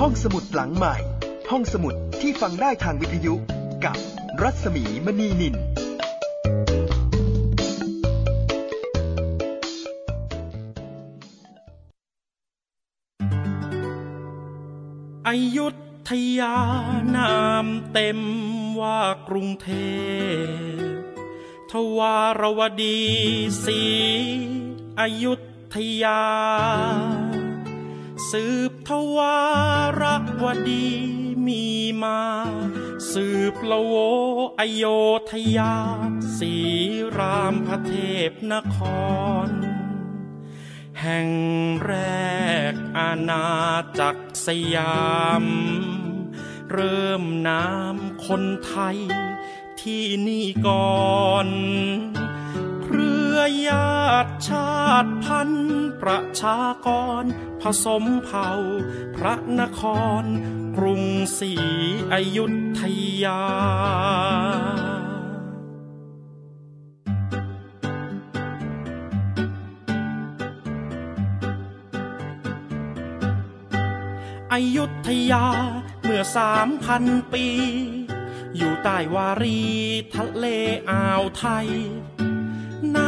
ห้องสมุดหลังใหม่ ห้องสมุดที่ฟังได้ทางวิทยุกับรัศมีมณีนิน อยุธยานามเต็มว่ากรุงเทพทวารวดีศรีอยุธยา สืบทวารวดีมีมา สืบละโวอโยธยาสีรามพระเทพนคร แห่งแรกอาณาจักรสยาม เริ่มน้ำคนไทยที่นี่ก่อน ญาติชาติพันธุ์ประชากร ผสมเผ่า พระนคร กรุงศรีอยุธยา อยุธยาเมื่อสามพันปี อยู่ใต้วารีทะเลอ่าวไทยน้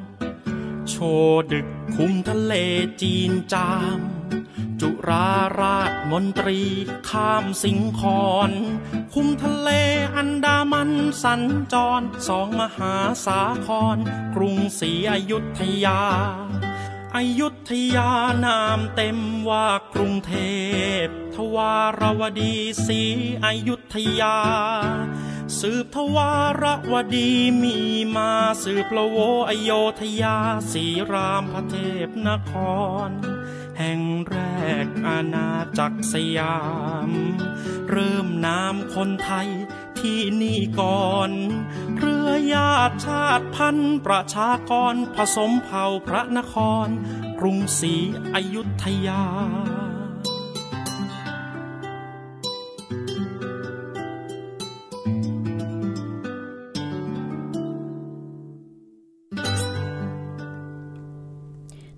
โชดึกคุมทะเลจีนจาม จุราราชมนตรีข้ามสิงคอนคุมทะเลอันดามันสัญจรสองมหาสาคร กรุงศรีอยุธยา อยุธยานามเต็มว่ากรุงเทพ ทวารวดีศรีอยุธยา สืบทวารวดีมีมาสืบละโวอโยธยาสีรามพระเทพนคร แห่งแรกอาณาจักรสยาม เริ่มนามคนไทยที่นี่ก่อน เรือญาติชาติพันธุ์ประชากรผสมเผ่าพระนคร กรุงศรีอยุธยา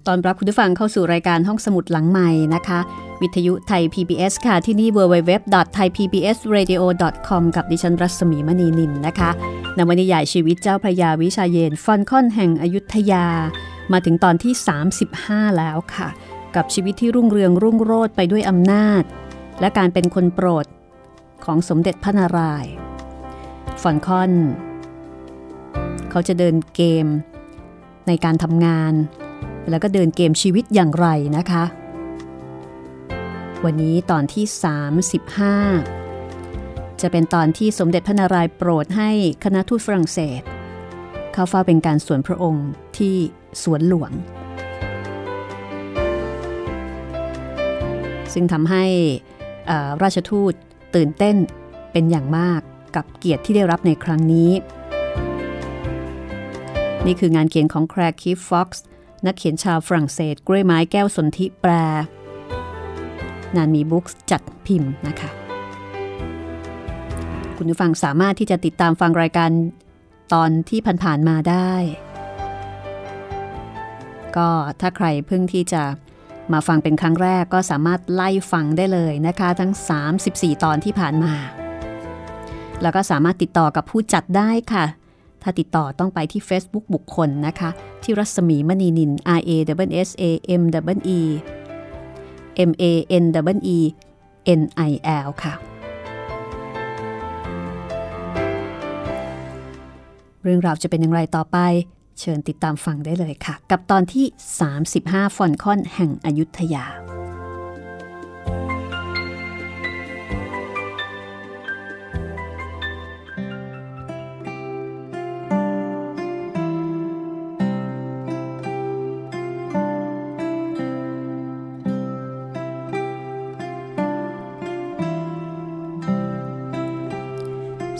ตอนรับคุณผู้ฟังเข้าสู่รายการห้องสมุดหลังใหม่นะคะ วิทยุไทย PBS ค่ะ ที่นี่ www.thaipbsradio.com กับดิฉันรัศมีมณีนินนะคะนวนิยายชีวิตเจ้าพระยาวิชาเยนฟอนคอนแห่งอยุธยา มาถึงตอนที่ 35 แล้วค่ะ กับชีวิตที่รุ่งเรืองรุ่งโรจน์ไปด้วยอำนาจ และการเป็นคนโปรดของสมเด็จพระนารายณ์ฟอนคอน เขาจะเดินเกมในการทำงาน แล้วก็เดินเกมชีวิตอย่างไรนะคะ วันนี้ตอนที่ 35 จะเป็นตอนที่สมเด็จพระนารายณ์โปรดให้คณะทูตฝรั่งเศส เข้าเฝ้าเป็นการสวนพระองค์ที่สวนหลวง ซึ่งทำให้ราชทูตตื่นเต้นเป็นอย่างมากกับเกียรติที่ได้รับในครั้งนี้ นี่คืองานเขียนของแคลร์คีฟฟ็อกซ์นักเขียนชาวฝรั่งเศสกล้วยไม้แก้วสนธิแปล นานมีบุ๊กจัดพิมพ์นะคะ คุณผู้ฟังสามารถที่จะติดตามฟังรายการตอนที่ผ่านๆมาได้ ก็ถ้าใครเพิ่งที่จะมาฟังเป็นครั้งแรกก็สามารถไล่ฟังได้เลยนะคะ ทั้ง 34 ตอนที่ผ่านมา แล้วก็สามารถติดต่อกับผู้จัดได้ค่ะ ถ้าติดต่อต้องไปที่ Facebook บุคคลนะคะ ที่รัศมีมณีนิน R A W S A M W E M A N W E N I L ค่ะ เรื่องราวจะเป็นอย่างไรต่อไป เชิญติดตามฟังได้เลยค่ะ กับตอนที่ 35 ฟอนคอนแห่งอยุธยา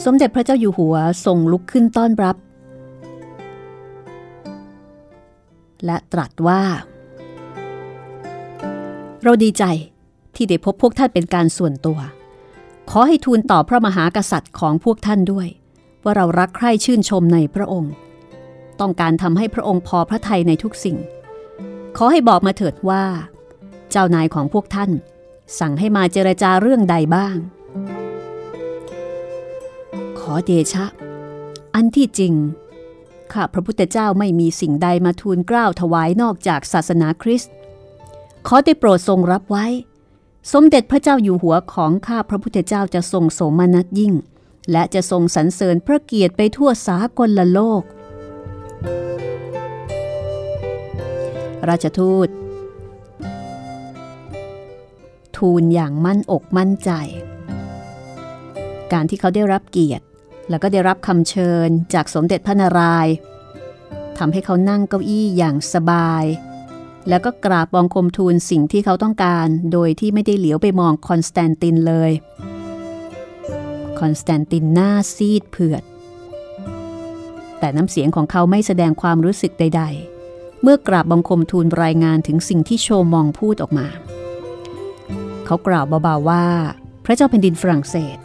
สมเด็จพระเจ้าอยู่หัวทรงลุกขึ้นต้อนรับ และตรัสว่า เราดีใจที่ได้พบพวกท่านเป็นการส่วนตัว ขอให้ทูลต่อพระมหากษัตริย์ของพวกท่านด้วย ว่าเรารักใคร่ชื่นชมในพระองค์ ต้องการทำให้พระองค์พอพระทัยในทุกสิ่ง ขอให้บอกมาเถิดว่า เจ้านายของพวกท่าน สั่งให้มาเจรจาเรื่องใดบ้าง ขอเดชะ อันที่จริง ข้าพระพุทธเจ้าไม่มีสิ่งใดมาทูลเกล้าถวายนอกจากศาสนาคริสต์ ขอได้โปรดทรงรับไว้ สมเด็จพระเจ้าอยู่หัวของข้าพระพุทธเจ้าจะทรงโสมนัสยิ่ง และจะทรงสรรเสริญพระเกียรติไปทั่วสากลละโลก ราชทูต ทูลอย่างมั่นอกมั่นใจการที่เขาได้รับเกียรติ แล้วก็ได้รับคำเชิญจากสมเด็จพระนารายณ์ทำให้เขานั่งเก้าอี้อย่างสบาย แล้วก็กราบบังคมทูลสิ่งที่เขาต้องการ โดยที่ไม่ได้เหลียวไปมองคอนสแตนตินเลย คอนสแตนตินหน้าซีดเผือด แต่น้ำเสียงของเขาไม่แสดงความรู้สึกใด ๆ เมื่อกราบบังคมทูลรายงานถึงสิ่งที่โชมองพูดออกมา เขากล่าวเบาๆว่า พระเจ้าแผ่นดินฝรั่งเศส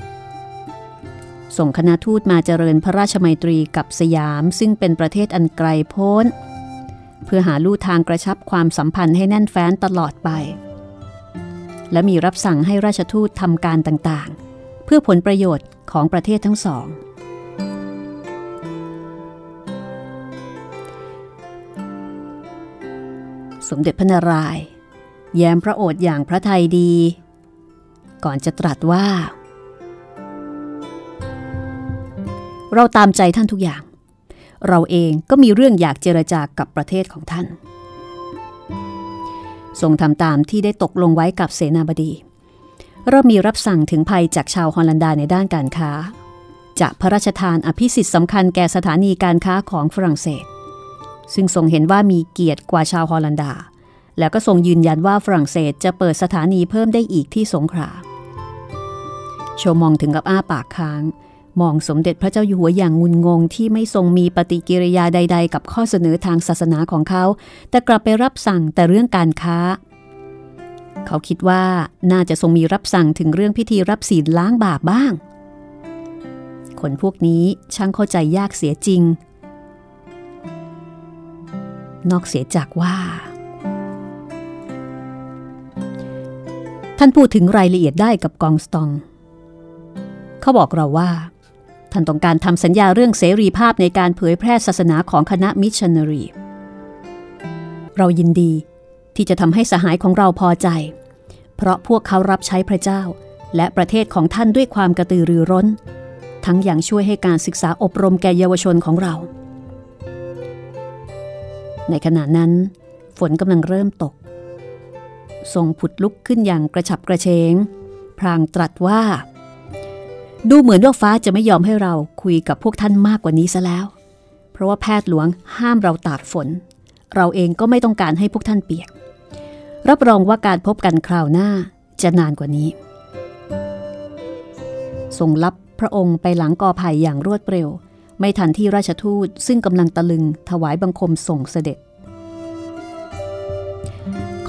ส่งคณะทูตมาเจริญพระราชมัยตรีกับสยาม ซึ่งเป็นประเทศอันไกลโพ้น เพื่อหาลู่ทางกระชับความสัมพันธ์ให้แน่นแฟ้นตลอดไป และมีรับสั่งให้ราชทูตทำการต่างๆ เพื่อผลประโยชน์ของประเทศทั้งสอง สมเด็จพระนารายณ์แย้มพระโอษฐ์อย่างพระไทยดี ก่อนจะตรัสว่า เราตามใจท่านทุกอย่าง เราเองก็มีเรื่องอยากเจรจากับประเทศของท่าน ทรงทำตามที่ได้ตกลงไว้กับเสนาบดี เรามีรับสั่งถึงภัยจากชาวฮอลันดาในด้านการค้าจะพระราชทานอภิสิทธิ์สำคัญแก่สถานีการค้าของฝรั่งเศส ซึ่งทรงเห็นว่ามีเกียรติกว่าชาวฮอลันดา แล้วก็ทรงยืนยันว่าฝรั่งเศสจะเปิดสถานีเพิ่มได้อีกที่สงขลาโชมองถึงกับอ้าปากค้าง มองสมเด็จพระเจ้าอยู่หัวอย่างงุนงงที่ไม่ทรงมีปฏิกิริยาใด ๆ กับข้อเสนอทางศาสนาของเขา แต่กลับไปรับสั่งแต่เรื่องการค้า เขาคิดว่าน่าจะทรงมีรับสั่งถึงเรื่องพิธีรับศีลล้างบาปบ้าง คนพวกนี้ช่างเข้าใจยากเสียจริง นอกเสียจากว่า ท่านพูดถึงรายละเอียดได้กับกองสตอง เขาบอกเราว่า ท่านต้องการทำสัญญาเรื่องเสรีภาพในการเผยแพร่ศาสนาของคณะมิชชันนารี เรายินดีที่จะทำให้สหายของเราพอใจ เพราะพวกเขารับใช้พระเจ้า และประเทศของท่านด้วยความกระตือรือร้น ทั้งอย่างช่วยให้การศึกษาอบรมแก่เยาวชนของเรา ในขณะนั้น ฝนกำลังเริ่มตก ทรงผุดลุกขึ้นอย่างกระฉับกระเฉง พรางตรัสว่า ดูเหมือนว่าฟ้าจะไม่ยอมให้เราคุยกับพวกท่านมากกว่านี้ซะแล้ว เพราะว่าแพทย์หลวงห้ามเราตากฝน เราเองก็ไม่ต้องการให้พวกท่านเปียก รับรองว่าการพบกันคราวหน้าจะนานกว่านี้ ทรงรับพระองค์ไปหลังกอไผ่อย่างรวดเร็ว ไม่ทันที่ราชทูตซึ่งกำลังตะลึงถวายบังคมส่งเสด็จ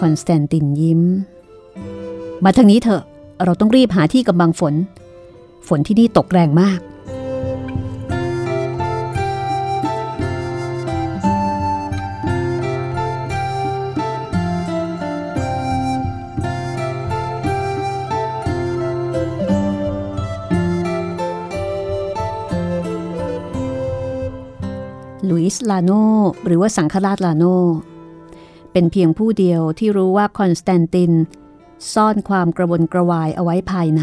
คอนสแตนตินยิ้ม มาทางนี้เถอะ เราต้องรีบหาที่กำบังฝน ฝนที่นี่ตกแรงมาก ลุยส์ลาโนหรือว่าสังคราชลาโนเป็นเพียงผู้เดียวที่รู้ว่าคอนสแตนติน ซ่อนความกระวนกระวายเอาไว้ภายใน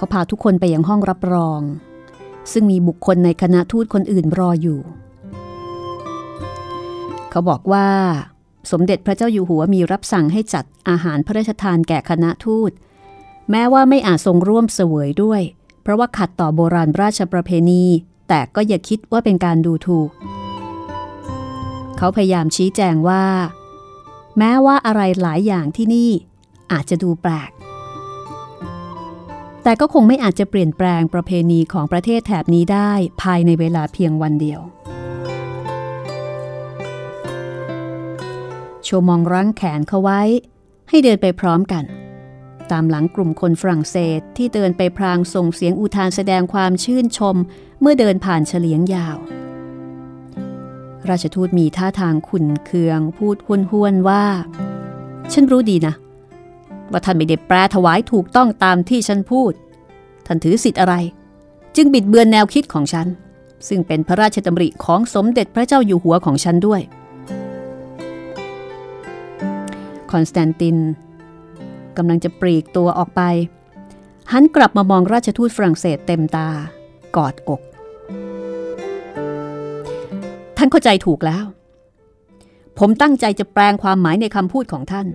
เขาพาทุกคนไปยังห้องรับรอง ซึ่งมีบุคคลในคณะทูตคนอื่นรออยู่ เขาบอกว่า สมเด็จพระเจ้าอยู่หัวมีรับสั่งให้จัดอาหารพระราชทานแก่คณะทูต แม้ว่าไม่อาจทรงร่วมเสวยด้วย เพราะว่าขัดต่อโบราณราชประเพณี แต่ก็อย่าคิดว่าเป็นการดูถูก เขาพยายามชี้แจงว่า แม้ว่าอะไรหลายอย่างที่นี่อาจจะดูแปลก แต่ก็คงไม่อาจจะเปลี่ยนแปลงประเพณีของประเทศแถบนี้ได้ภายในเวลาเพียงวันเดียว โชมองรั้งแขนเขาไว้ ให้เดินไปพร้อมกัน ตามหลังกลุ่มคนฝรั่งเศสที่เดินไปพรางส่งเสียงอุทานแสดงความชื่นชม เมื่อเดินผ่านเฉลียงยาว ราชทูตมีท่าทางขุนเคืองพูดห้วนๆว่า ฉันรู้ดีนะ ว่าท่านไม่ได้แปลถวายถูกต้องตามที่ฉันพูด ท่านถือสิทธิ์อะไร จึงบิดเบือนแนวคิดของฉัน ซึ่งเป็นพระราชดำริของสมเด็จพระเจ้าอยู่หัวของฉันด้วย คอนสแตนตินกำลังจะปลีกตัวออกไปหันกลับมามองราชทูตฝรั่งเศสเต็มตา กอดอก ท่านเข้าใจถูกแล้ว ผมตั้งใจจะแปลงความหมายในคำพูดของท่าน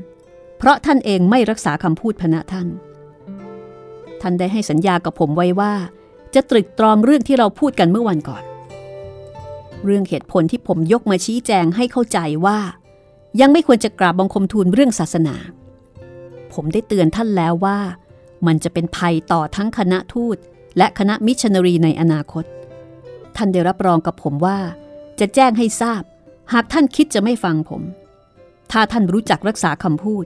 เพราะท่านเองไม่รักษาคำพูดพนะท่าน ท่านได้ให้สัญญากับผมไว้ว่า จะตรึกตรองเรื่องที่เราพูดกันเมื่อวันก่อน เรื่องเหตุผลที่ผมยกมาชี้แจงให้เข้าใจว่า ยังไม่ควรจะกราบบังคมทูลเรื่องศาสนา ผมได้เตือนท่านแล้วว่า มันจะเป็นภัยต่อทั้งคณะทูต และคณะมิชชันนารีในอนาคต ท่านได้รับรองกับผมว่า จะแจ้งให้ทราบ หากท่านคิดจะไม่ฟังผม ถ้าท่านรู้จักรักษาคำพูด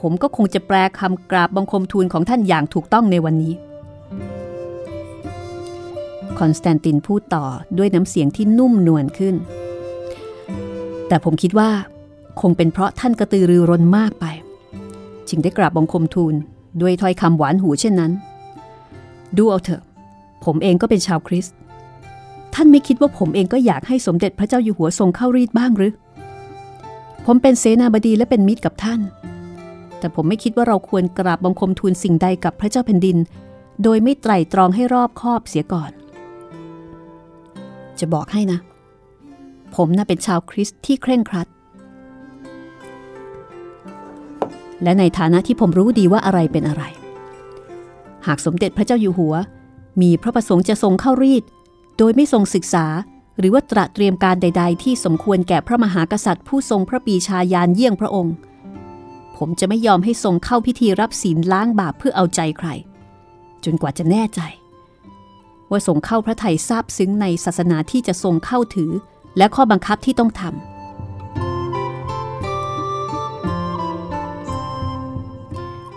ผมก็คงจะแปลคำกราบบังคมทูลของท่านอย่างถูกต้องในวันนี้ คอนสแตนตินพูดต่อด้วยน้ำเสียงที่นุ่มนวลขึ้น แต่ผมคิดว่า คงเป็นเพราะท่านกระตือรือร้นมากไป จึงได้กราบบังคมทูลด้วยถ้อยคำหวานหูเช่นนั้น ดูเอาเถอะ ผมเองก็เป็นชาวคริสต์ท่านไม่คิดว่าผมเองก็อยากให้สมเด็จพระเจ้าอยู่หัวทรงเข้ารีดบ้างหรือ ผมเป็นเสนาบดีและเป็นมิตรกับท่าน แต่ผมไม่คิดว่าเราควรกราบบังคมทูลสิ่งใดกับพระเจ้าแผ่นดิน โดยไม่ไตร่ตรองให้รอบคอบเสียก่อน จะบอกให้นะ ผมน่ะเป็นชาวคริสต์ที่เคร่งครัด และในฐานะที่ผมรู้ดีว่าอะไรเป็นอะไร หากสมเด็จพระเจ้าอยู่หัว มีพระประสงค์จะทรงเข้ารีด โดยไม่ทรงศึกษาหรือว่าตระเตรียมการใด ๆ ที่สมควรแก่พระมหากษัตริย์ผู้ทรงพระปีชายานเยี่ยงพระองค์ ผมจะไม่ยอมให้ทรงเข้าพิธีรับศีลล้างบาปเพื่อเอาใจใคร จนกว่าจะแน่ใจ ว่าทรงเข้าพระไถ่ทราบซึ้งในศาสนาที่จะทรงเข้าถือ และข้อบังคับที่ต้องทำ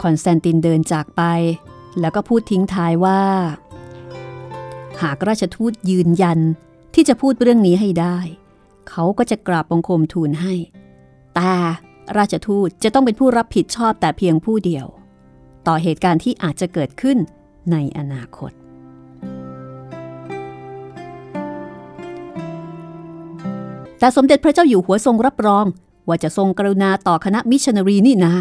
คอนสแตนตินเดินจากไป แล้วก็พูดทิ้งท้ายว่า หากราชทูตยืนยันที่จะพูดเรื่องนี้ให้ได้ เขาก็จะกราบบังคมทูลให้แต่ ราชทูตจะต้องเป็นผู้รับผิดชอบแต่เพียงผู้เดียว ต่อเหตุการณ์ที่อาจจะเกิดขึ้นในอนาคต แต่สมเด็จพระเจ้าอยู่หัวทรงรับรอง ว่าจะทรงกรุณาต่อคณะมิชชันนารีนี่นา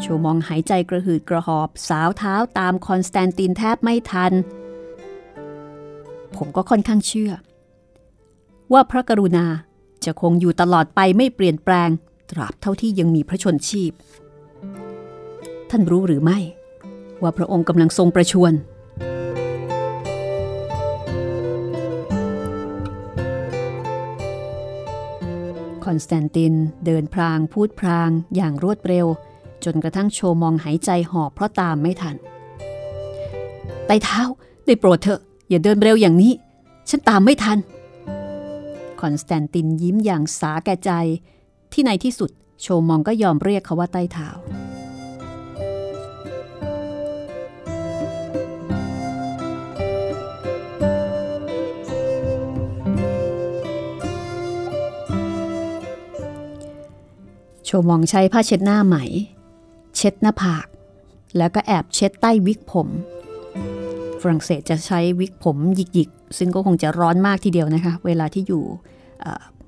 โชมองหายใจกระหืดกระหอบ สาวเท้าตามคอนสแตนตินแทบไม่ทัน ผมก็ค่อนข้างเชื่อ ว่าพระกรุณาจะคงอยู่ตลอดไปไม่เปลี่ยนแปลง ตราบเท่าที่ยังมีพระชนชีพ ท่านรู้หรือไม่ ว่าพระองค์กำลังทรงประชวรคอนสแตนตินเดินพรางพูดพรางอย่างรวดเร็ว จนกระทั่งโชว์มองหายใจหอบเพราะตามไม่ทันไต่เท้าได้โปรดเถอะอย่าเดินเร็วอย่างนี้ ฉันตามไม่ทันคอนสแตนตินยิ้มอย่างสาแก่ใจ ที่ในที่สุดโชมองก็ยอมเรียกเขาว่าใต้เท้าโชมองใช้ผ้าเช็ดหน้าไหม เช็ดหน้าผาก แล้วก็แอบเช็ดใต้วิกผม ฝรั่งเศสจะใช้วิกผมหยิกๆ ซึ่งก็คงจะร้อนมากทีเดียวนะคะ เวลาที่อยู่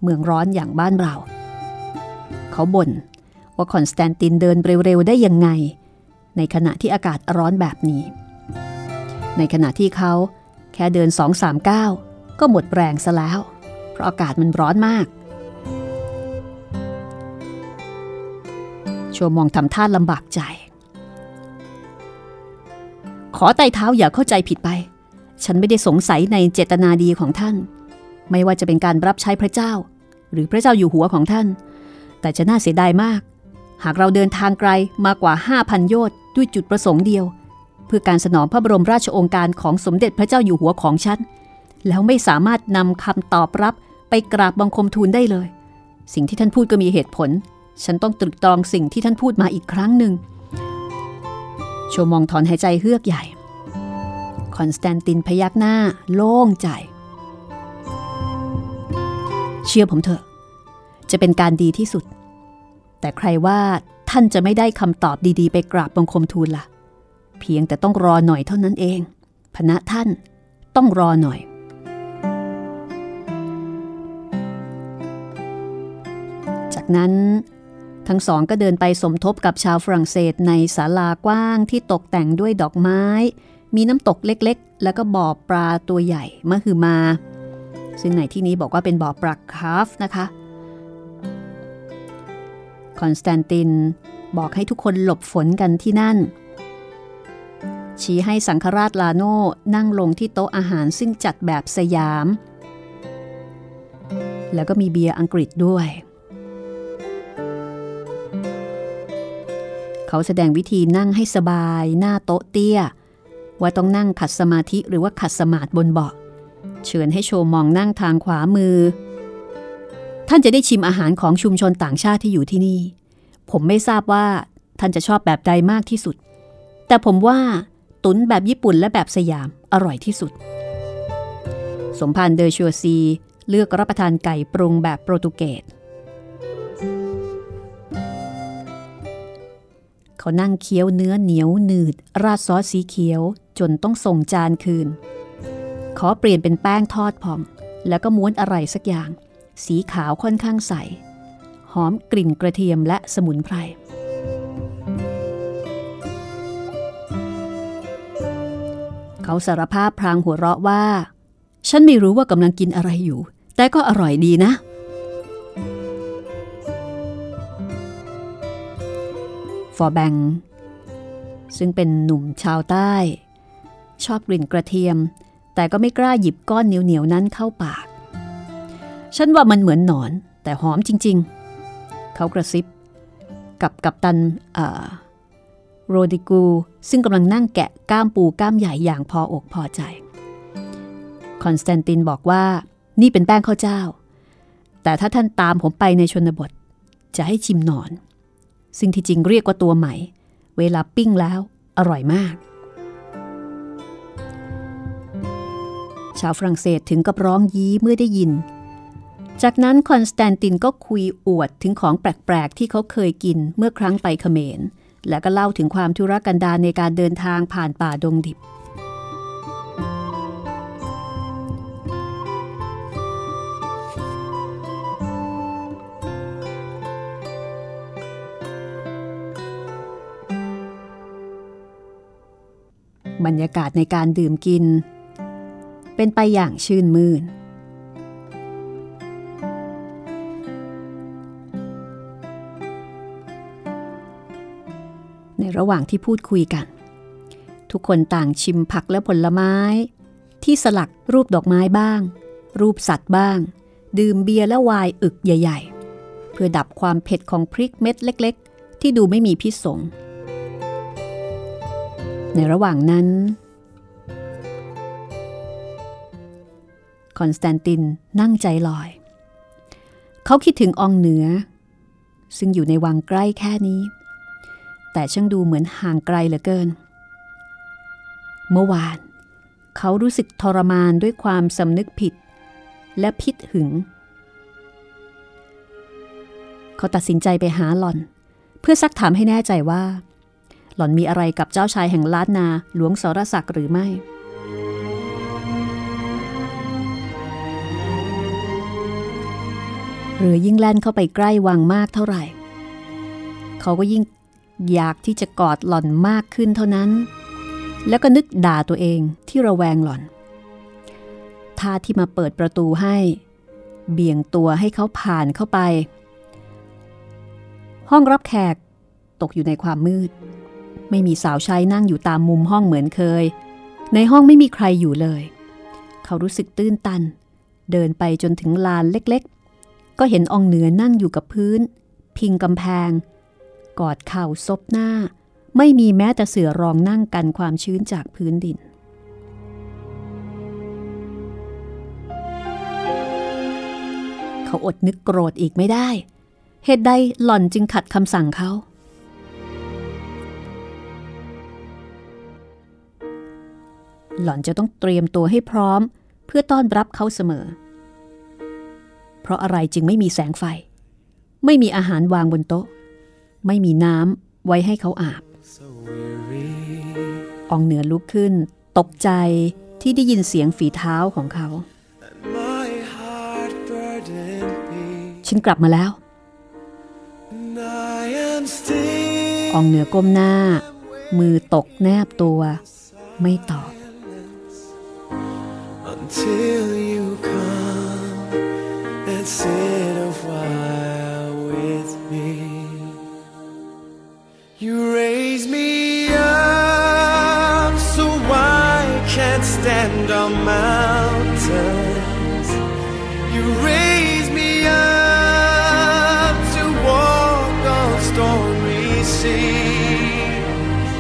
เมืองร้อนอย่างบ้านเรา เขาบ่นว่าคอนสแตนตินเดินเร็วๆได้ยังไง ในขณะที่อากาศร้อนแบบนี้ ในขณะที่เขาแค่เดินสองสามก้าวก็หมดแรงซะแล้ว เพราะอากาศมันร้อนมากชัวมองทำท่าลำบากใจ ขอไต่เท้าอย่าเข้าใจผิดไป ฉันไม่ได้สงสัยในเจตนาดีของท่าน ไม่ว่าจะเป็นการรับใช้พระเจ้า หรือพระเจ้าอยู่หัวของท่าน แต่จะน่าเสียดายมาก หากเราเดินทางไกลมากว่า 5,000 โยชน์ด้วยจุดประสงค์เดียว เพื่อการสนองพระบรมราชโองการของสมเด็จพระเจ้าอยู่หัวของฉัน แล้วไม่สามารถนำคำตอบรับไปกราบบังคมทูลได้เลย สิ่งที่ท่านพูดก็มีเหตุผล ฉันต้องตรึกตรองสิ่งที่ท่านพูดมาอีกครั้งหนึ่งโชมองถอนหายใจเฮือกใหญ่ คอนสแตนตินพยักหน้า โล่งใจ เชื่อผมเถอะ จะเป็นการดีที่สุด แต่ใครว่าท่านจะไม่ได้คำตอบดีๆ ไปกราบบังคมทูลละ่ะ เพียงแต่ต้องรอหน่อยเท่านั้นเองพนะท่านต้องรอหน่อย จากนั้นทั้งสองก็เดินไปสมทบกับชาวฝรั่งเศสในศาลากว้างที่ตกแต่งด้วยดอกไม้ มีน้ำตกเล็กๆ แล้วก็บ่อปลาตัวใหญ่มหึมา ซึ่งในที่นี้บอกว่าเป็นบ่อปลาคาร์ปนะคะ คอนสแตนติน บอกให้ทุกคนหลบฝนกันที่นั่น ชี้ให้สังฆราชลาโน่นั่งลงที่โต๊ะอาหารซึ่งจัดแบบสยาม แล้วก็มีเบียร์อังกฤษด้วย เขาแสดงวิธีนั่งให้สบายหน้าโต๊ะเตี้ย ว่าต้องนั่งขัดสมาธิหรือว่าขัดสมาธิบนเบาะเชิญให้โชว์มองนั่งทางขวามือ ท่านจะได้ชิมอาหารของชุมชนต่างชาติที่อยู่ที่นี่ ผมไม่ทราบว่าท่านจะชอบแบบใดมากที่สุด แต่ผมว่าตุ๋นแบบญี่ปุ่นและแบบสยามอร่อยที่สุด สมพันธ์เดอชัวซีเลือกรับประทานไก่ปรุงแบบโปรตุเกส เขานั่งเคี้ยวเนื้อเหนียวหนืด ราดซอสสีเขียวจนต้องส่งจานคืน ขอเปลี่ยนเป็นแป้งทอดพอง แล้วก็ม้วนอะไรสักอย่าง สีขาวค่อนข้างใส หอมกลิ่นกระเทียมและสมุนไพร เขาสารภาพพรางหัวเราะว่า ฉันไม่รู้ว่ากำลังกินอะไรอยู่ แต่ก็อร่อยดีนะ ฟอร์แบง ซึ่งเป็นหนุ่มชาวใต้ ชอบกลิ่นกระเทียม แต่ก็ไม่กล้าหยิบก้อนเหนียวๆนั้นเข้าปาก ฉันว่ามันเหมือนหนอน แต่หอมจริง ๆ เขากระซิบ กับกัปตันโรดิกู ซึ่งกำลังนั่งแกะก้ามปูก้ามใหญ่อย่างพออกพอใจ คอนสแตนตินบอกว่านี่เป็นแป้งข้าวเจ้า แต่ถ้าท่านตามผมไปในชนบท จะให้ชิมหนอน ซึ่งที่จริงเรียกว่าตัวไหม เวลาปิ้งแล้ว อร่อยมากชาวฝรั่งเศสถึงกับร้องยี้เมื่อได้ยิน จากนั้นคอนสแตนตินก็คุยอวดถึงของแปลก ๆ ที่เขาเคยกินเมื่อครั้งไปเขมร และก็เล่าถึงความทุรกันดารในการเดินทางผ่านป่าดงดิบ บรรยากาศในการดื่มกิน เป็นไปอย่างชื่นมืน่น ระหว่างที่พูดคุยกัน ทุกคนต่างชิมผักและผลไม้ ที่สลักรูปดอกไม้บ้าง รูปสัตว์บ้าง ดื่มเบียร์และไวน์อึกใหญ่ ๆ เพื่อดับความเผ็ดของพริกเม็ดเล็ก ๆ ที่ดูไม่มีพิษสงในระหว่างนั้นคอนสแตนตินนั่งใจลอย เขาคิดถึงองเหนือ ซึ่งอยู่ในวังใกล้แค่นี้ แต่ช่างดูเหมือนห่างไกลเหลือเกิน เมื่อวาน เขารู้สึกทรมานด้วยความสำนึกผิด และพิษหึง เขาตัดสินใจไปหาหล่อน เพื่อซักถามให้แน่ใจว่า หล่อนมีอะไรกับเจ้าชายแห่งล้านนาหลวงสรศักดิ์หรือไม่เรือยิ่งแล่นเข้าไปใกล้วังมากเท่าไหร่ เขาก็ยิ่ง อยากที่จะกอดหล่อนมากขึ้นเท่านั้น แล้วก็นึกด่าตัวเองที่ระแวงหล่อนท่าที่มาเปิดประตูให้ เบี่ยงตัวให้เขาผ่านเข้าไป ห้องรับแขกตกอยู่ในความมืด ไม่มีสาวใช้นั่งอยู่ตามมุมห้องเหมือนเคย ในห้องไม่มีใครอยู่เลย เขารู้สึกตื้นตัน เดินไปจนถึงลานเล็กๆ ก็เห็นองเหนือนั่งอยู่กับพื้น พิงกำแพง กอดเข่าซบหน้า ไม่มีแม้แต่เสื่อรองนั่งกันความชื้นจากพื้นดิน เขาอดนึกโกรธอีกไม่ได้ เหตุใดหล่อนจึงขัดคำสั่งเขา หล่อนจะต้องเตรียมตัวให้พร้อม เพื่อต้อนรับเขาเสมอ เพราะอะไรจึงไม่มีแสงไฟ ไม่มีอาหารวางบนโต๊ะ ไม่มีน้ำไว้ให้เขาอาบ อองเหนือลุกขึ้น ตกใจที่ได้ยินเสียงฝีเท้าของเขา ฉันกลับมาแล้ว อองเหนือก้มหน้า มือตกแนบตัว ไม่ตอบ Until you come and sit a You raise me up so I can't stand on mountains. You raise me up to walk on stormy seas.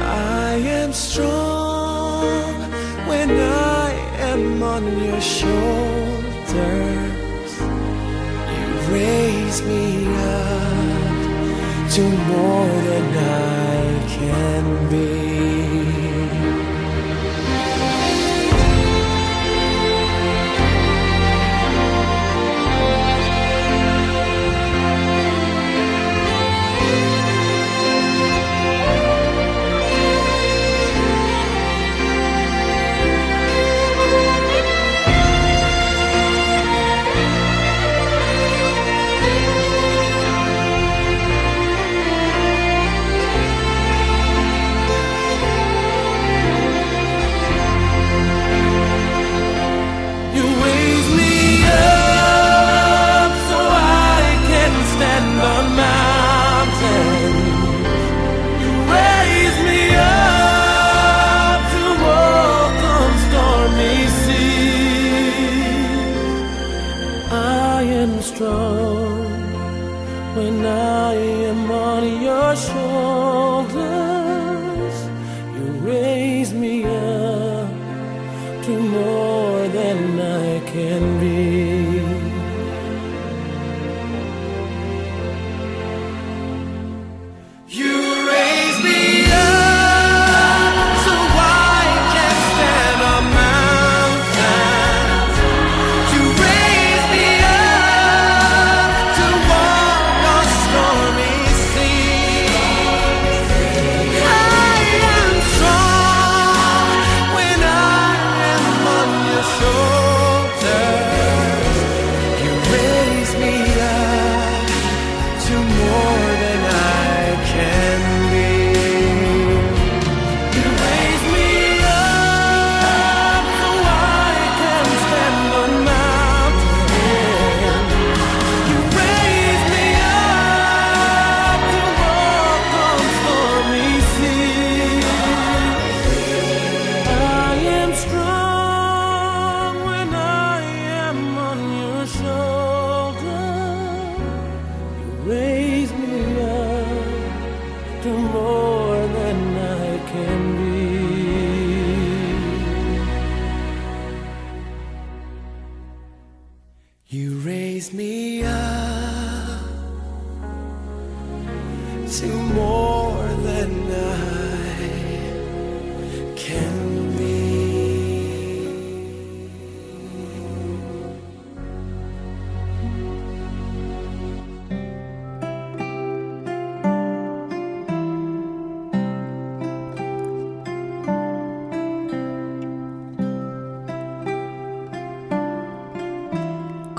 I am strong when I am on your shoulders. You raise me up to more than I can be.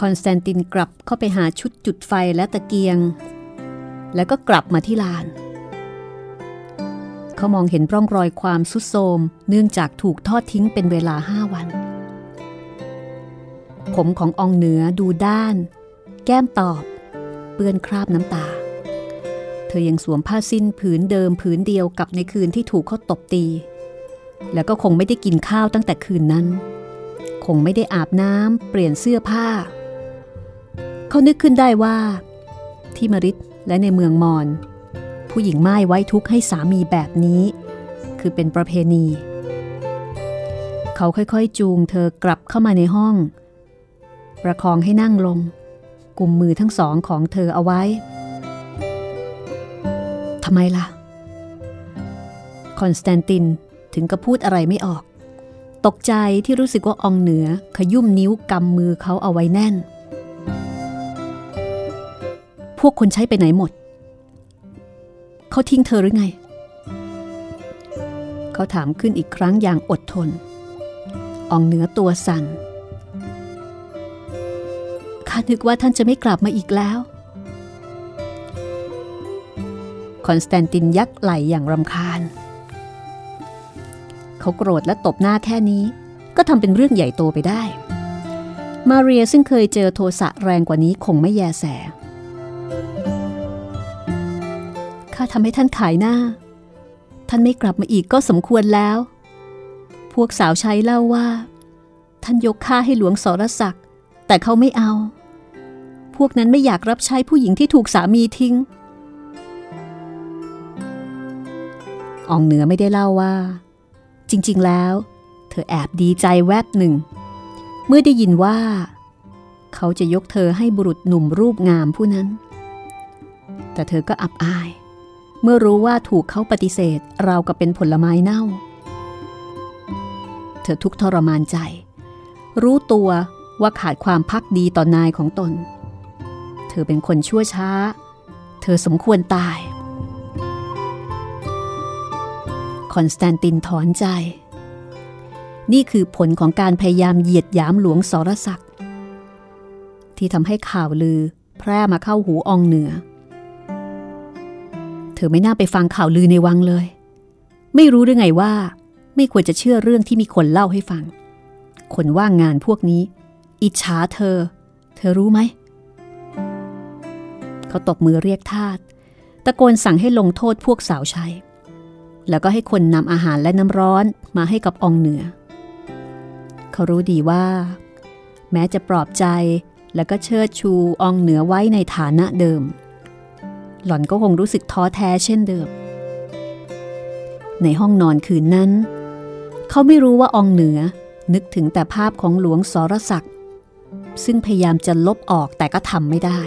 คอนสแตนตินกลับเข้าไปหาชุดจุดไฟและตะเกียง แล้วก็กลับมาที่ลาน เขามองเห็นร่องรอยความสุดโทมเนื่องจากถูกทอดทิ้งเป็นเวลาห้าวัน ผมขององเหนือดูด้าน แก้มตอบ เปื้อนคราบน้ำตา เธอยังสวมผ้าสิ้นผืนเดิมผืนเดียวกับในคืนที่ถูกเขาตบตี แล้วก็คงไม่ได้กินข้าวตั้งแต่คืนนั้นคงไม่ได้อาบน้ำเปลี่ยนเสื้อผ้า เขานึกขึ้นได้ว่า ที่มริดและในเมืองมอนผู้หญิงไม้ไว้ทุกข์ให้สามีแบบนี้ คือเป็นประเพณี เขาค่อยๆ จูงเธอกลับเข้ามาในห้อง ประคองให้นั่งลงกุมมือทั้งสองของเธอเอาไว้ทำไมล่ะ คอนสแตนตินถึงกับพูดอะไรไม่ออก ตกใจที่รู้สึกว่าอองเหนือขยุ่มนิ้วกำมือเขาเอาไว้แน่น พวกคนใช้ไปไหนหมด เขาทิ้งเธอหรือไง เขาถามขึ้นอีกครั้งอย่างอดทน อองเหนือตัวสั่น ข้านึกว่าท่านจะไม่กลับมาอีกแล้ว คอนสแตนตินยักไหลอย่างรำคาญ เขาโกรธและตบหน้าแค่นี้ ก็ทำเป็นเรื่องใหญ่โตไปได้มาเรียซึ่งเคยเจอโทสะแรงกว่านี้คงไม่แยแส ข้าทำให้ท่านขายหน้า ท่านไม่กลับมาอีกก็สมควรแล้ว พวกสาวใช้เล่าว่า ท่านยกข้าให้หลวงสรศักดิ์แต่เขาไม่เอา พวกนั้นไม่อยากรับใช้ผู้หญิงที่ถูกสามีทิ้งอองเหนือไม่ได้เล่าว่า จริง ๆ แล้ว เธอแอบดีใจแวบหนึ่ง เมื่อได้ยินว่า เขาจะยกเธอให้บุรุษหนุ่มรูปงามผู้นั้น แต่เธอก็อับอาย เมื่อรู้ว่าถูกเขาปฏิเสธราวกับเป็นผลไม้เน่า เธอทุกทรมานใจ รู้ตัวว่าขาดความพักดีต่อนายของตน เธอเป็นคนชั่วช้า เธอสมควรตาย คอนสแตนตินถอนใจ นี่คือผลของการพยายามเหยียดหยามหลวงสรศักดิ์ที่ทำให้ข่าวลือแพร่มาเข้าหูอองเหนือ เธอไม่น่าไปฟังข่าวลือในวังเลย ไม่รู้หรือไงว่า ไม่ควรจะเชื่อเรื่องที่มีคนเล่าให้ฟัง คนว่างงานพวกนี้ อิจฉาเธอ เธอรู้ไหม เขาตบมือเรียกทาสตะโกนสั่งให้ลงโทษพวกสาวใช้แล้วก็ให้คนนำอาหารและน้ำร้อนมาให้กับองเหนือ เขารู้ดีว่า แม้จะปลอบใจแล้วก็เชิดชูองเหนือไว้ในฐานะเดิม หล่อนก็คงรู้สึกท้อแท้เช่นเดิม ในห้องนอนคืนนั้น เขาไม่รู้ว่าองเหนือนึกถึงแต่ภาพของหลวงสรศักดิ์ซึ่งพยายามจะลบออกแต่ก็ทำไม่ได้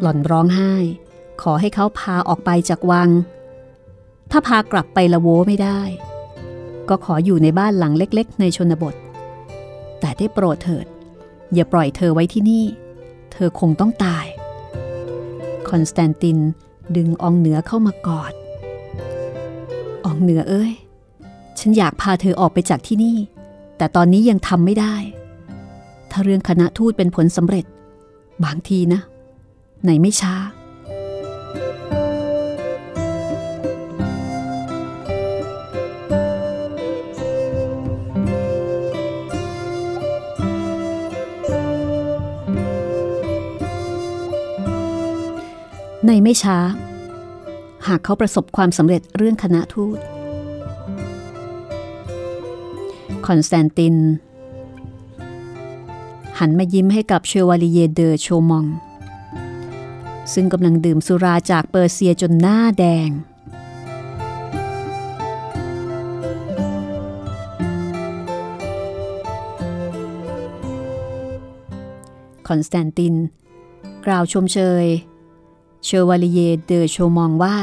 หล่อนร้องไห้ ขอให้เขาพาออกไปจากวัง ถ้าพากลับไปละโวไม่ได้ ก็ขออยู่ในบ้านหลังเล็กๆ ในชนบท แต่ได้โปรดเถิด อย่าปล่อยเธอไว้ที่นี่ เธอคงต้องตาย คอนสแตนตินดึงอองเหนือเข้ามากอดอองเหนือเอ้ย ฉันอยากพาเธอออกไปจากที่นี่ แต่ตอนนี้ยังทำไม่ได้ ถ้าเรื่องคณะทูตเป็นผลสำเร็จ บางทีนะ ในไม่ช้า ในไม่ช้า หากเขาประสบความสำเร็จเรื่องคณะทูต คอนสแตนติน หันมายิ้มให้กับเชวาลีเยเดอโชมอง ซึ่งกำลังดื่มสุราจากเปอร์เซียจนหน้าแดงคคอนสแตนติน กล่าวชมเชย เชอวาลิเยเดอโชมองว่า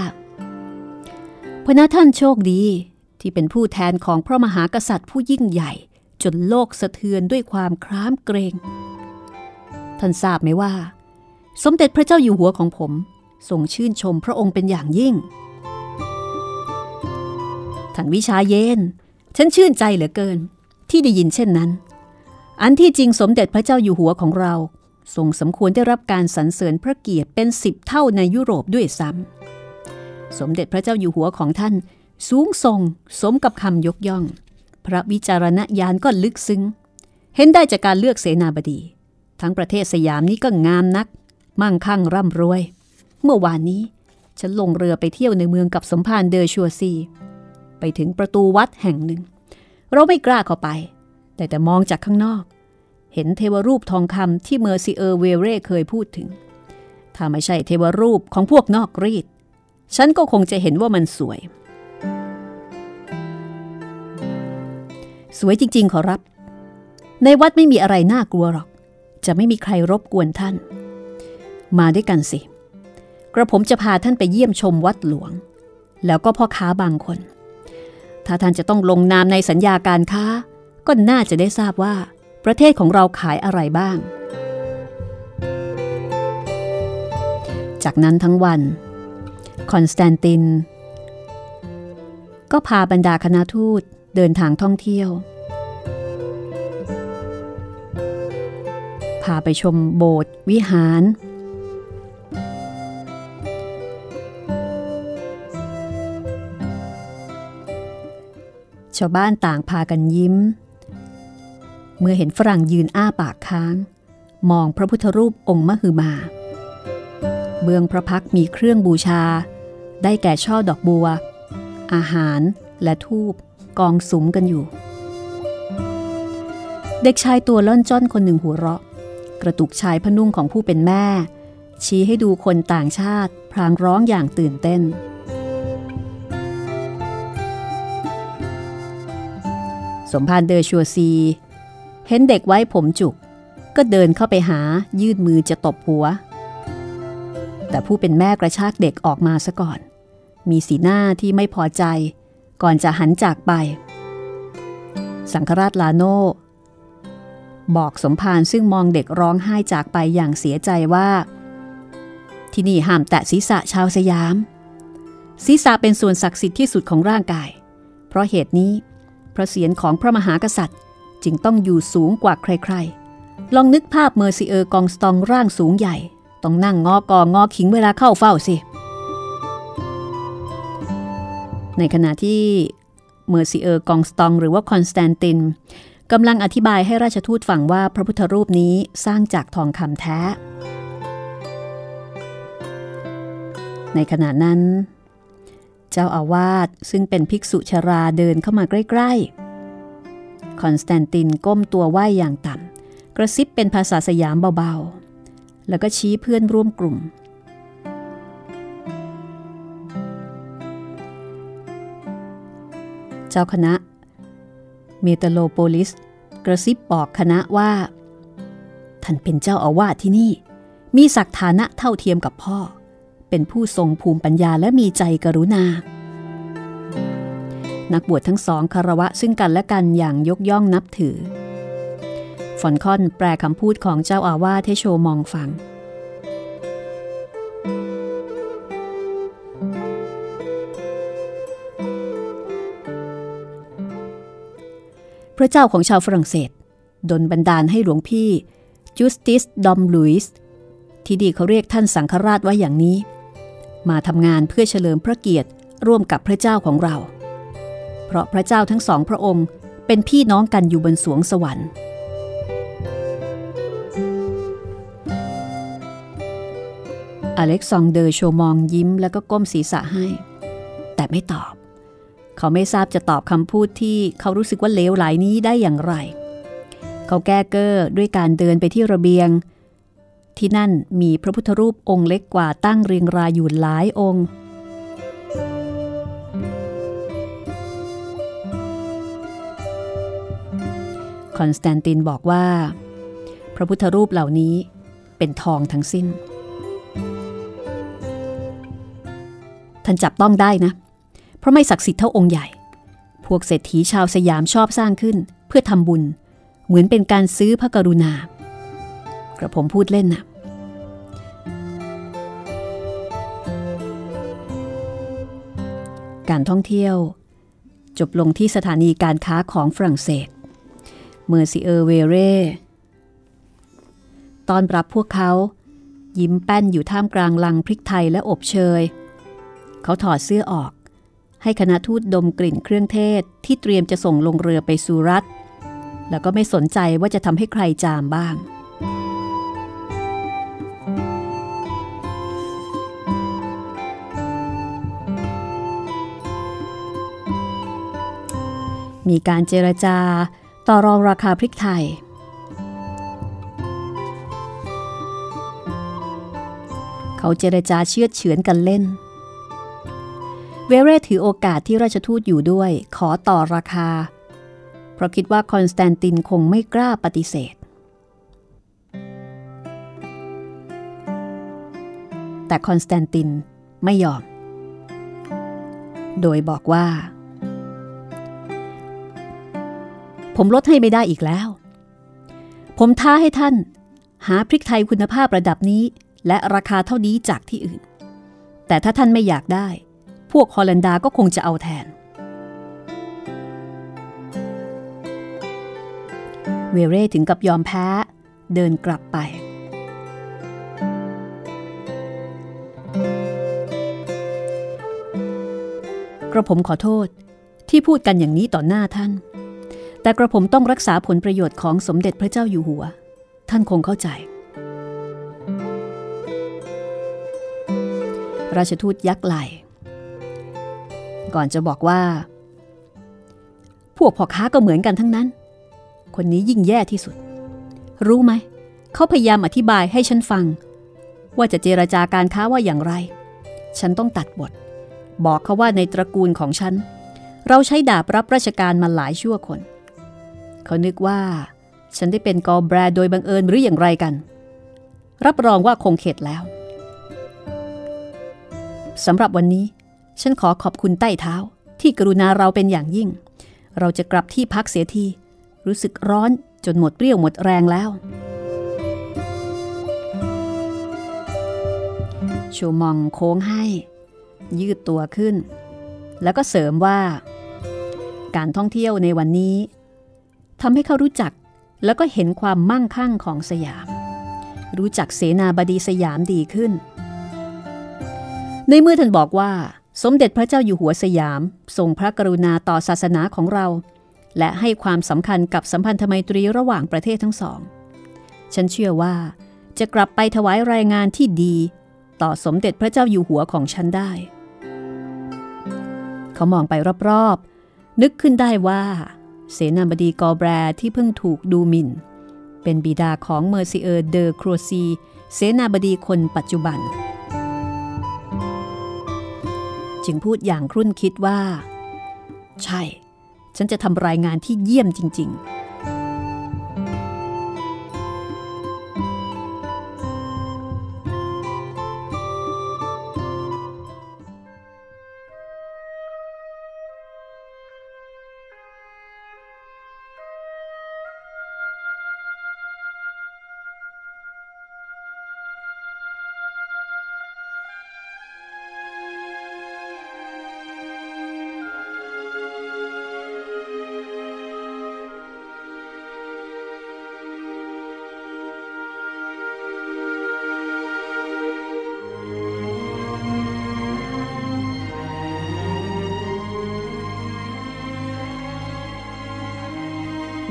พระท่านโชคดีที่เป็นผู้แทนของพระมหากษัตริย์ผู้ยิ่งใหญ่ จนโลกสะเทือนด้วยความคร้ามเกรง ท่านทราบไหมว่า สมเด็จพระเจ้าอยู่หัวของผมทรงชื่นชมพระองค์เป็นอย่างยิ่ง ท่านวิชาเยนทร์ ฉันชื่นใจเหลือเกิน ที่ได้ยินเช่นนั้น อันที่จริงสมเด็จพระเจ้าอยู่หัวของเรา ทรงสมควรได้รับการสรรเสริญพระเกียรติเป็นสิบเท่าในยุโรปด้วยซ้ำ สมเด็จพระเจ้าอยู่หัวของท่าน สูงส่งสมกับคำยกย่อง พระวิจารณญาณก็ลึกซึ้ง เห็นได้จากการเลือกเสนาบดี ทั้งประเทศสยามนี้ก็งามนัก มั่งคั่งร่ำรวย เมื่อวานนี้ ฉันลงเรือไปเที่ยวในเมืองกับสมภารเดอชัวซี ไปถึงประตูวัดแห่งหนึ่ง เราไม่กล้าเข้าไป แต่แต่มองจากข้างนอก เห็นเทวรูปทองคำที่เมอร์ซิเออร์เวเร่เคยพูดถึง ถ้าไม่ใช่เทวรูปของพวกนอกรีด ฉันก็คงจะเห็นว่ามันสวย สวยจริง ๆ ขอรับ ในวัดไม่มีอะไรน่ากลัวหรอก จะไม่มีใครรบกวนท่าน มาด้วยกันสิ กระผมจะพาท่านไปเยี่ยมชมวัดหลวง แล้วก็พ่อค้าบางคน ถ้าท่านจะต้องลงนามในสัญญาการค้า ก็น่าจะได้ทราบว่า ประเทศของเราขายอะไรบ้าง จากนั้นทั้งวัน คอนสแตนติน ก็พาบรรดาคณะทูตเดินทางท่องเที่ยว พาไปชมโบสถ์วิหาร ชาวบ้านต่างพากันยิ้ม เมื่อเห็นฝรั่งยืนอ้าปากค้าง มองพระพุทธรูปองค์มหึมา เบื้องพระพักมีเครื่องบูชา ได้แก่ช่อดอกบัว อาหารและทูบกองสุมกันอยู่ เด็กชายตัวล่อนจ้อนคนหนึ่งหัวเราะ กระตุกชายพนุ่งของผู้เป็นแม่ ชี้ให้ดูคนต่างชาติ พรางร้องอย่างตื่นเต้นสมภารเดอชัวซี เห็นเด็กไว้ผมจุก ก็เดินเข้าไปหายืดมือจะตบหัว แต่ผู้เป็นแม่กระชากเด็กออกมาซะก่อน มีสีหน้าที่ไม่พอใจ ก่อนจะหันจากไป สังฆราชลาโนบอกสมภารซึ่งมองเด็กร้องไห้จากไปอย่างเสียใจว่า ที่นี่ห้ามแตะศีรษะชาวสยาม ศีรษะเป็นส่วนศักดิ์สิทธิ์ที่สุดของร่างกาย เพราะเหตุนี้พระเศียรของพระมหากษัตริย์ จึงต้องอยู่สูงกว่าใครๆ ลองนึกภาพเมอร์ซิเออร์กองสตองร่างสูงใหญ่ ต้องนั่งงอกองอขิงเวลาเข้าเฝ้าสิ ในขณะที่ Monsieur กองสตองหรือว่าคอนสแตนตินกำลังอธิบายให้ราชทูตฟังว่าพระพุทธรูปนี้สร้างจากทองคำแท้ ในขณะนั้น เจ้าอาวาสซึ่งเป็นภิกษุชราเดินเข้ามาใกล้ ๆ คอนสแตนตินก้มตัวไหว้อย่างต่ำ กระซิบเป็นภาษาสยามเบาๆ แล้วก็ชี้เพื่อนร่วมกลุ่ม เจ้าคณะ เมตโลโปลิส กระซิบบอกคณะว่า ท่านเป็นเจ้าอาวาสที่นี่ มีศักดิ์ฐานะเท่าเทียมกับพ่อ เป็นผู้ทรงภูมิปัญญาและมีใจกรุณา นักบวชทั้งสองคารวะซึ่งกันและกันอย่างยกย่องนับถือ ฟอนคอนแปลคำพูดของเจ้าอาวาสให้โชมองฟัง พระเจ้าของชาวฝรั่งเศสดนบันดาลให้หลวงพี่จูสติสดอมลุยส์ที่ดีเขาเรียกท่านสังฆราชว่าอย่างนี้ มาทำงานเพื่อเฉลิมพระเกียรติร่วมกับพระเจ้าของเรา เพราะพระเจ้าทั้งสองพระองค์เป็นพี่น้องกันอยู่บนสวงสวรรค์อเล็กซองเดอร์โชมองยิ้มแล้วก็ก้มศีรษะให้ แต่ไม่ตอบ เขาไม่ทราบจะตอบคำพูดที่เขารู้สึกว่าเลวไหลนี้ได้อย่างไร เขาแก้เก้อด้วยการเดินไปที่ระเบียง ที่นั่นมีพระพุทธรูปองค์เล็กกว่าตั้งเรียงรายอยู่หลายองค์ คอนสแตนตินบอกว่า พระพุทธรูปเหล่านี้เป็นทองทั้งสิ้น ท่านจับต้องได้นะ เพราะไม่ศักดิ์สิทธิ์เท่าองค์ใหญ่ พวกเศรษฐีชาวสยามชอบสร้างขึ้น เพื่อทำบุญ เหมือนเป็นการซื้อพระกรุณา กระผมพูดเล่นนะการท่องเที่ยว จบลงที่สถานีการค้าของฝรั่งเศส เมอร์ซิเออร์เวเร่ต้อนรับพวกเขา ยิ้มแป้นอยู่ท่ามกลางลังพริกไทยและอบเชย เขาถอดเสื้อออก ให้คณะทูตดมกลิ่นเครื่องเทศที่เตรียมจะส่งลงเรือไปสุรัตแล้วก็ไม่สนใจว่าจะทำให้ใครจามบ้างมีการเจรจา ต่อรองราคาพริกไทย เขาเจรจาเชือดเฉือนกันเล่น เวเร่ถือโอกาสที่ราชทูตอยู่ด้วย ขอต่อราคา เพราะคิดว่าคอนสแตนตินคงไม่กล้าปฏิเสธ แต่คอนสแตนตินไม่ยอม โดยบอกว่า ผมลดให้ไม่ได้อีกแล้ว ผมท้าให้ท่าน หาพริกไทยคุณภาพระดับนี้ และราคาเท่านี้จากที่อื่น แต่ถ้าท่านไม่อยากได้ พวกฮอลันดาก็คงจะเอาแทน เวเร่ถึงกับยอมแพ้ เดินกลับไปกระผมขอโทษที่พูดกันอย่างนี้ต่อหน้าท่าน แต่กระผมต้องรักษาผลประโยชน์ของสมเด็จพระเจ้าอยู่หัว ท่านคงเข้าใจ ราชทูตยักไหลก่อนจะบอกว่า พวกพ่อค้าก็เหมือนกันทั้งนั้น คนนี้ยิ่งแย่ที่สุด รู้ไหม เขาพยายามอธิบายให้ฉันฟัง ว่าจะเจรจาการค้าว่าอย่างไร ฉันต้องตัดบท บอกเขาว่าในตระกูลของฉัน เราใช้ดาบรับราชการมาหลายชั่วคน เขานึกว่า ฉันได้เป็นกอแบรโดยบังเอิญหรืออย่างไรกัน รับรองว่าคงเข็ดแล้วสำหรับวันนี้ ฉันขอขอบคุณใต้เท้า ที่กรุณาเราเป็นอย่างยิ่ง เราจะกลับที่พักเสียที รู้สึกร้อนจนหมดเปรี้ยวหมดแรงแล้วชูมองโค้งให้ ยืดตัวขึ้น แล้วก็เสริมว่า การท่องเที่ยวในวันนี้ ทำให้เขารู้จักแล้วก็เห็นความมั่งคั่งของสยาม รู้จักเสนาบดีสยามดีขึ้น ในเมื่อท่านบอกว่า สมเด็จพระเจ้าอยู่หัวสยามทรงพระกรุณาต่อศาสนาของเรา และให้ความสำคัญกับสัมพันธไมตรีระหว่างประเทศทั้งสอง ฉันเชื่อว่าจะกลับไปถวายรายงานที่ดี ต่อสมเด็จพระเจ้าอยู่หัวของฉันได้ เขามองไปรอบๆนึกขึ้นได้ว่า เสนาบดีกอลแบร์ที่เพิ่งถูกดูหมิ่น เป็นบิดาของเมอร์ซิเออร์เดอครัวซี เสนาบดีคนปัจจุบัน จึงพูดอย่างครุ่นคิดว่า ใช่ ฉันจะทำรายงานที่เยี่ยมจริง ๆ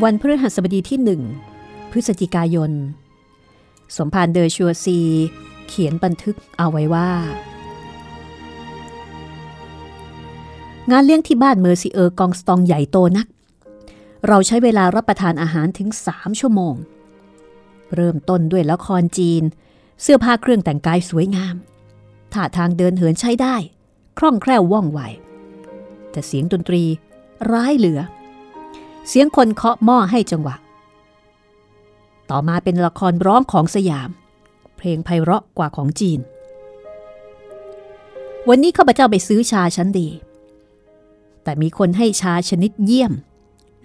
วันพฤหัสบดีที่หนึ่งพฤศจิกายน สมภารเดอชัวซี เขียนบันทึกเอาไว้ว่า งานเลี้ยงที่บ้านเมอร์ซิเออร์กองสตองใหญ่โตนัก เราใช้เวลารับประทานอาหารถึงสามชั่วโมง เริ่มต้นด้วยละครจีน เสื้อผ้าเครื่องแต่งกายสวยงามท่าทางเดินเหินใช้ได้ คล่องแคล่วว่องไว แต่เสียงดนตรีร้ายเหลือ เสียงคนเคาะหม้อให้จังหวะ ต่อมาเป็นละครร้องของสยาม เพลงไพเราะกว่าของจีน วันนี้ข้าพเจ้าไปซื้อชาชั้นดี แต่มีคนให้ชาชนิดเยี่ยม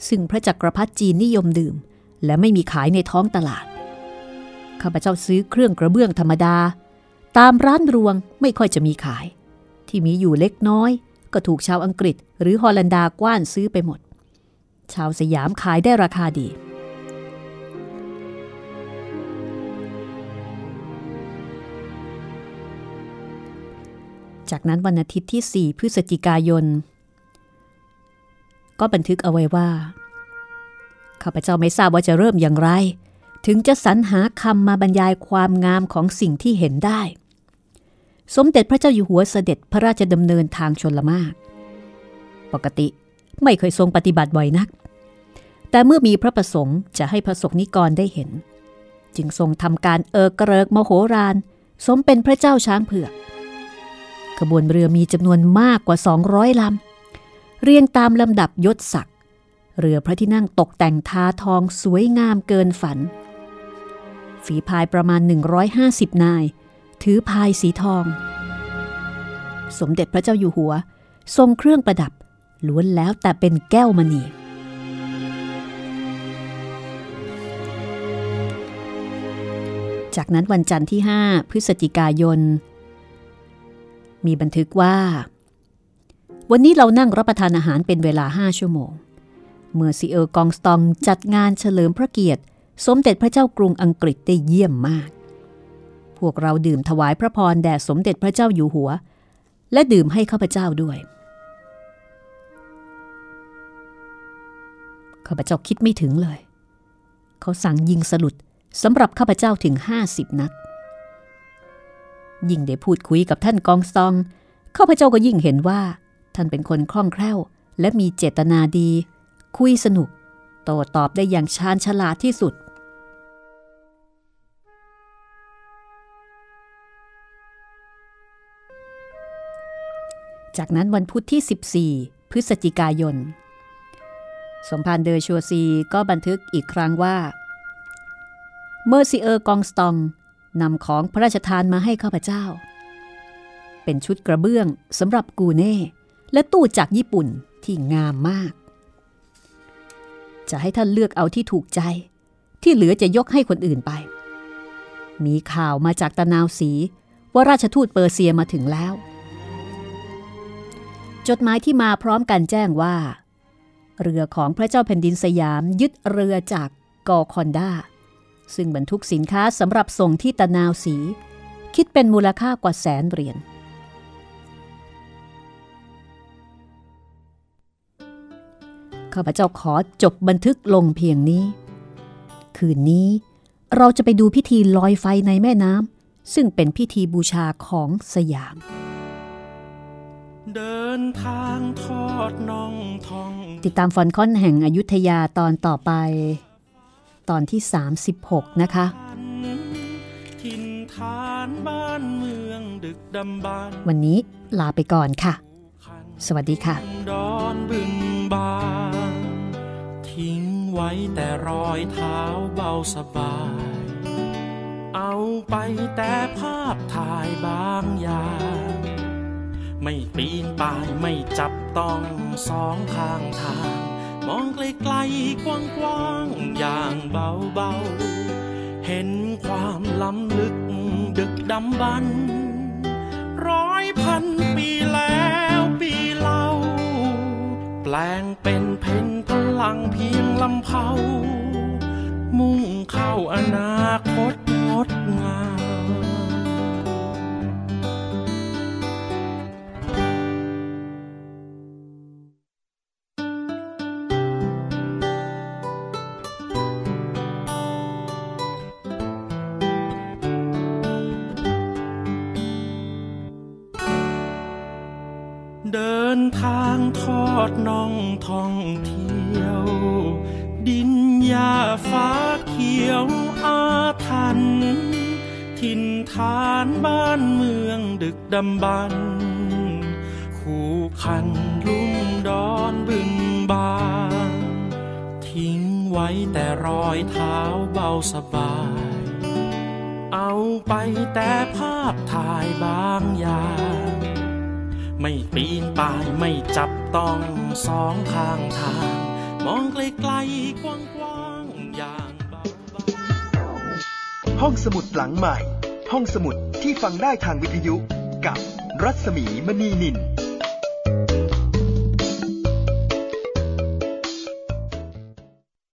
ซึ่งพระจักรพรรดิจีนนิยมดื่ม และไม่มีขายในท้องตลาด ข้าพเจ้าซื้อเครื่องกระเบื้องธรรมดา ตามร้านรวงไม่ค่อยจะมีขาย ที่มีอยู่เล็กน้อย ก็ถูกชาวอังกฤษหรือฮอลันดากว้านซื้อไปหมด ชาวสยามขายได้ราคาดี จากนั้นวันอาทิตย์ที่ 4 พฤศจิกายน ก็บันทึกเอาไว้ว่า ข้าพเจ้าไม่ทราบว่าจะเริ่มอย่างไร ถึงจะสรรหาคำมาบรรยายความงามของสิ่งที่เห็นได้ สมเด็จพระเจ้าอยู่หัวเสด็จพระราชดำเนินทางชนละมาก ปกติไม่เคยทรงปฏิบัติบ่อยนัก แต่เมื่อมีพระประสงค์จะให้พระสงฆ์นิกรได้เห็น จึงทรงทำการเอิกกระเริกมโหฬารสมเป็นพระเจ้าช้างเผือกขบวนเรือมีจำนวนมากกว่า 200ลำ เรียงตามลำดับยศศักดิ์เรือพระที่นั่งตกแต่งทาทองสวยงามเกินฝัน ฝีพายประมาณ 150 นาย ถือพายสีทอง สมเด็จพระเจ้าอยู่หัว ทรงเครื่องประดับล้วนแล้วแต่เป็นแก้วมณี จากนั้นวันจันทร์ที่ 5 พฤศจิกายน มีบันทึกว่า วันนี้เรานั่งรับประทานอาหารเป็นเวลา 5 ชั่วโมง เมื่อซีเออร์กองสตองจัดงานเฉลิมพระเกียรติ สมเด็จพระเจ้ากรุงอังกฤษได้เยี่ยมมาก พวกเราดื่มถวายพระพรแด่สมเด็จพระเจ้าอยู่หัว และดื่มให้ข้าพเจ้าด้วยข้าพเจ้าคิดไม่ถึงเลย เขาสั่งยิงสลุด สำหรับข้าพเจ้าถึง 50 นัด ยิ่งได้พูดคุยกับท่านกองซอง ข้าพเจ้าก็ยิ่งเห็นว่า ท่านเป็นคนคล่องแคล่ว และมีเจตนาดี คุยสนุก โต้ตอบได้อย่างชาญฉลาดที่สุด จากนั้นวันพุธที่ 14 พฤศจิกายน สมภารเดอชัวซีก็บันทึกอีกครั้งว่า เมอร์ซิเออร์กองสตองนำของพระราชทานมาให้ข้าพเจ้า เป็นชุดกระเบื้องสำหรับกูเน่ และตู้จากญี่ปุ่นที่งามมาก จะให้ท่านเลือกเอาที่ถูกใจ ที่เหลือจะยกให้คนอื่นไป มีข่าวมาจากตะนาวสีว่าราชทูตเปอร์เซียมาถึงแล้ว จดหมายที่มาพร้อมกันแจ้งว่า เรือของพระเจ้าแผ่นดินสยามยึดเรือจากกอคอนดา ซึ่งบรรทุกสินค้าสำหรับส่งที่ตะนาวสี คิดเป็นมูลค่ากว่าแสนเหรียญข้าพเจ้าขอจบบันทึกลงเพียงนี้ คืนนี้เราจะไปดูพิธีลอยไฟในแม่น้ำซึ่งเป็นพิธีบูชาของสยาม เดินทางทอดน่องท่อง ติดตามฟอนคอนแห่งอยุธยาตอนต่อไป ตอนที่ 36 นะคะถิ่นฐานบ้านเมืองดึกดำบรรพ์วันนี้ลาไปก่อนค่ะคันสวัสดีค่ะดอนบึงบานทิ้งไว้แต่รอยเท้าเบาสบาย เอาไปแต่ภาพถ่ายบางอย่างไม่ปีนป่ายไม่จับต้องสองข้างทาง มองไกลๆกว้างๆอย่างเบาๆ เห็นความล้ำลึกดึกดำบรรพ์ร้อยพันปีแล้วปีเล่า แปลงเป็นเพนพลังเพียงลำเผา มุ่งเข้าอนาคตงดงาม ท่องเที่ยว ดินหญ้าฟ้าเขียวอาทันถิ่นฐานบ้านเมืองดึกดำบรรคู่คันลุ่มดอนบึงบานทิ้งไว้แต่รอยเท้าเบาสบาย เอาไปแต่ภาพถ่ายบางอย่าง ไม่ปีนป่ายไม่จับต้องสองข้างทาง มองไกลๆกว้างๆอย่างห้องสมุดหลังใหม่ ห้องสมุดที่ฟังได้ทางวิทยุกับรัศมีมณีนิน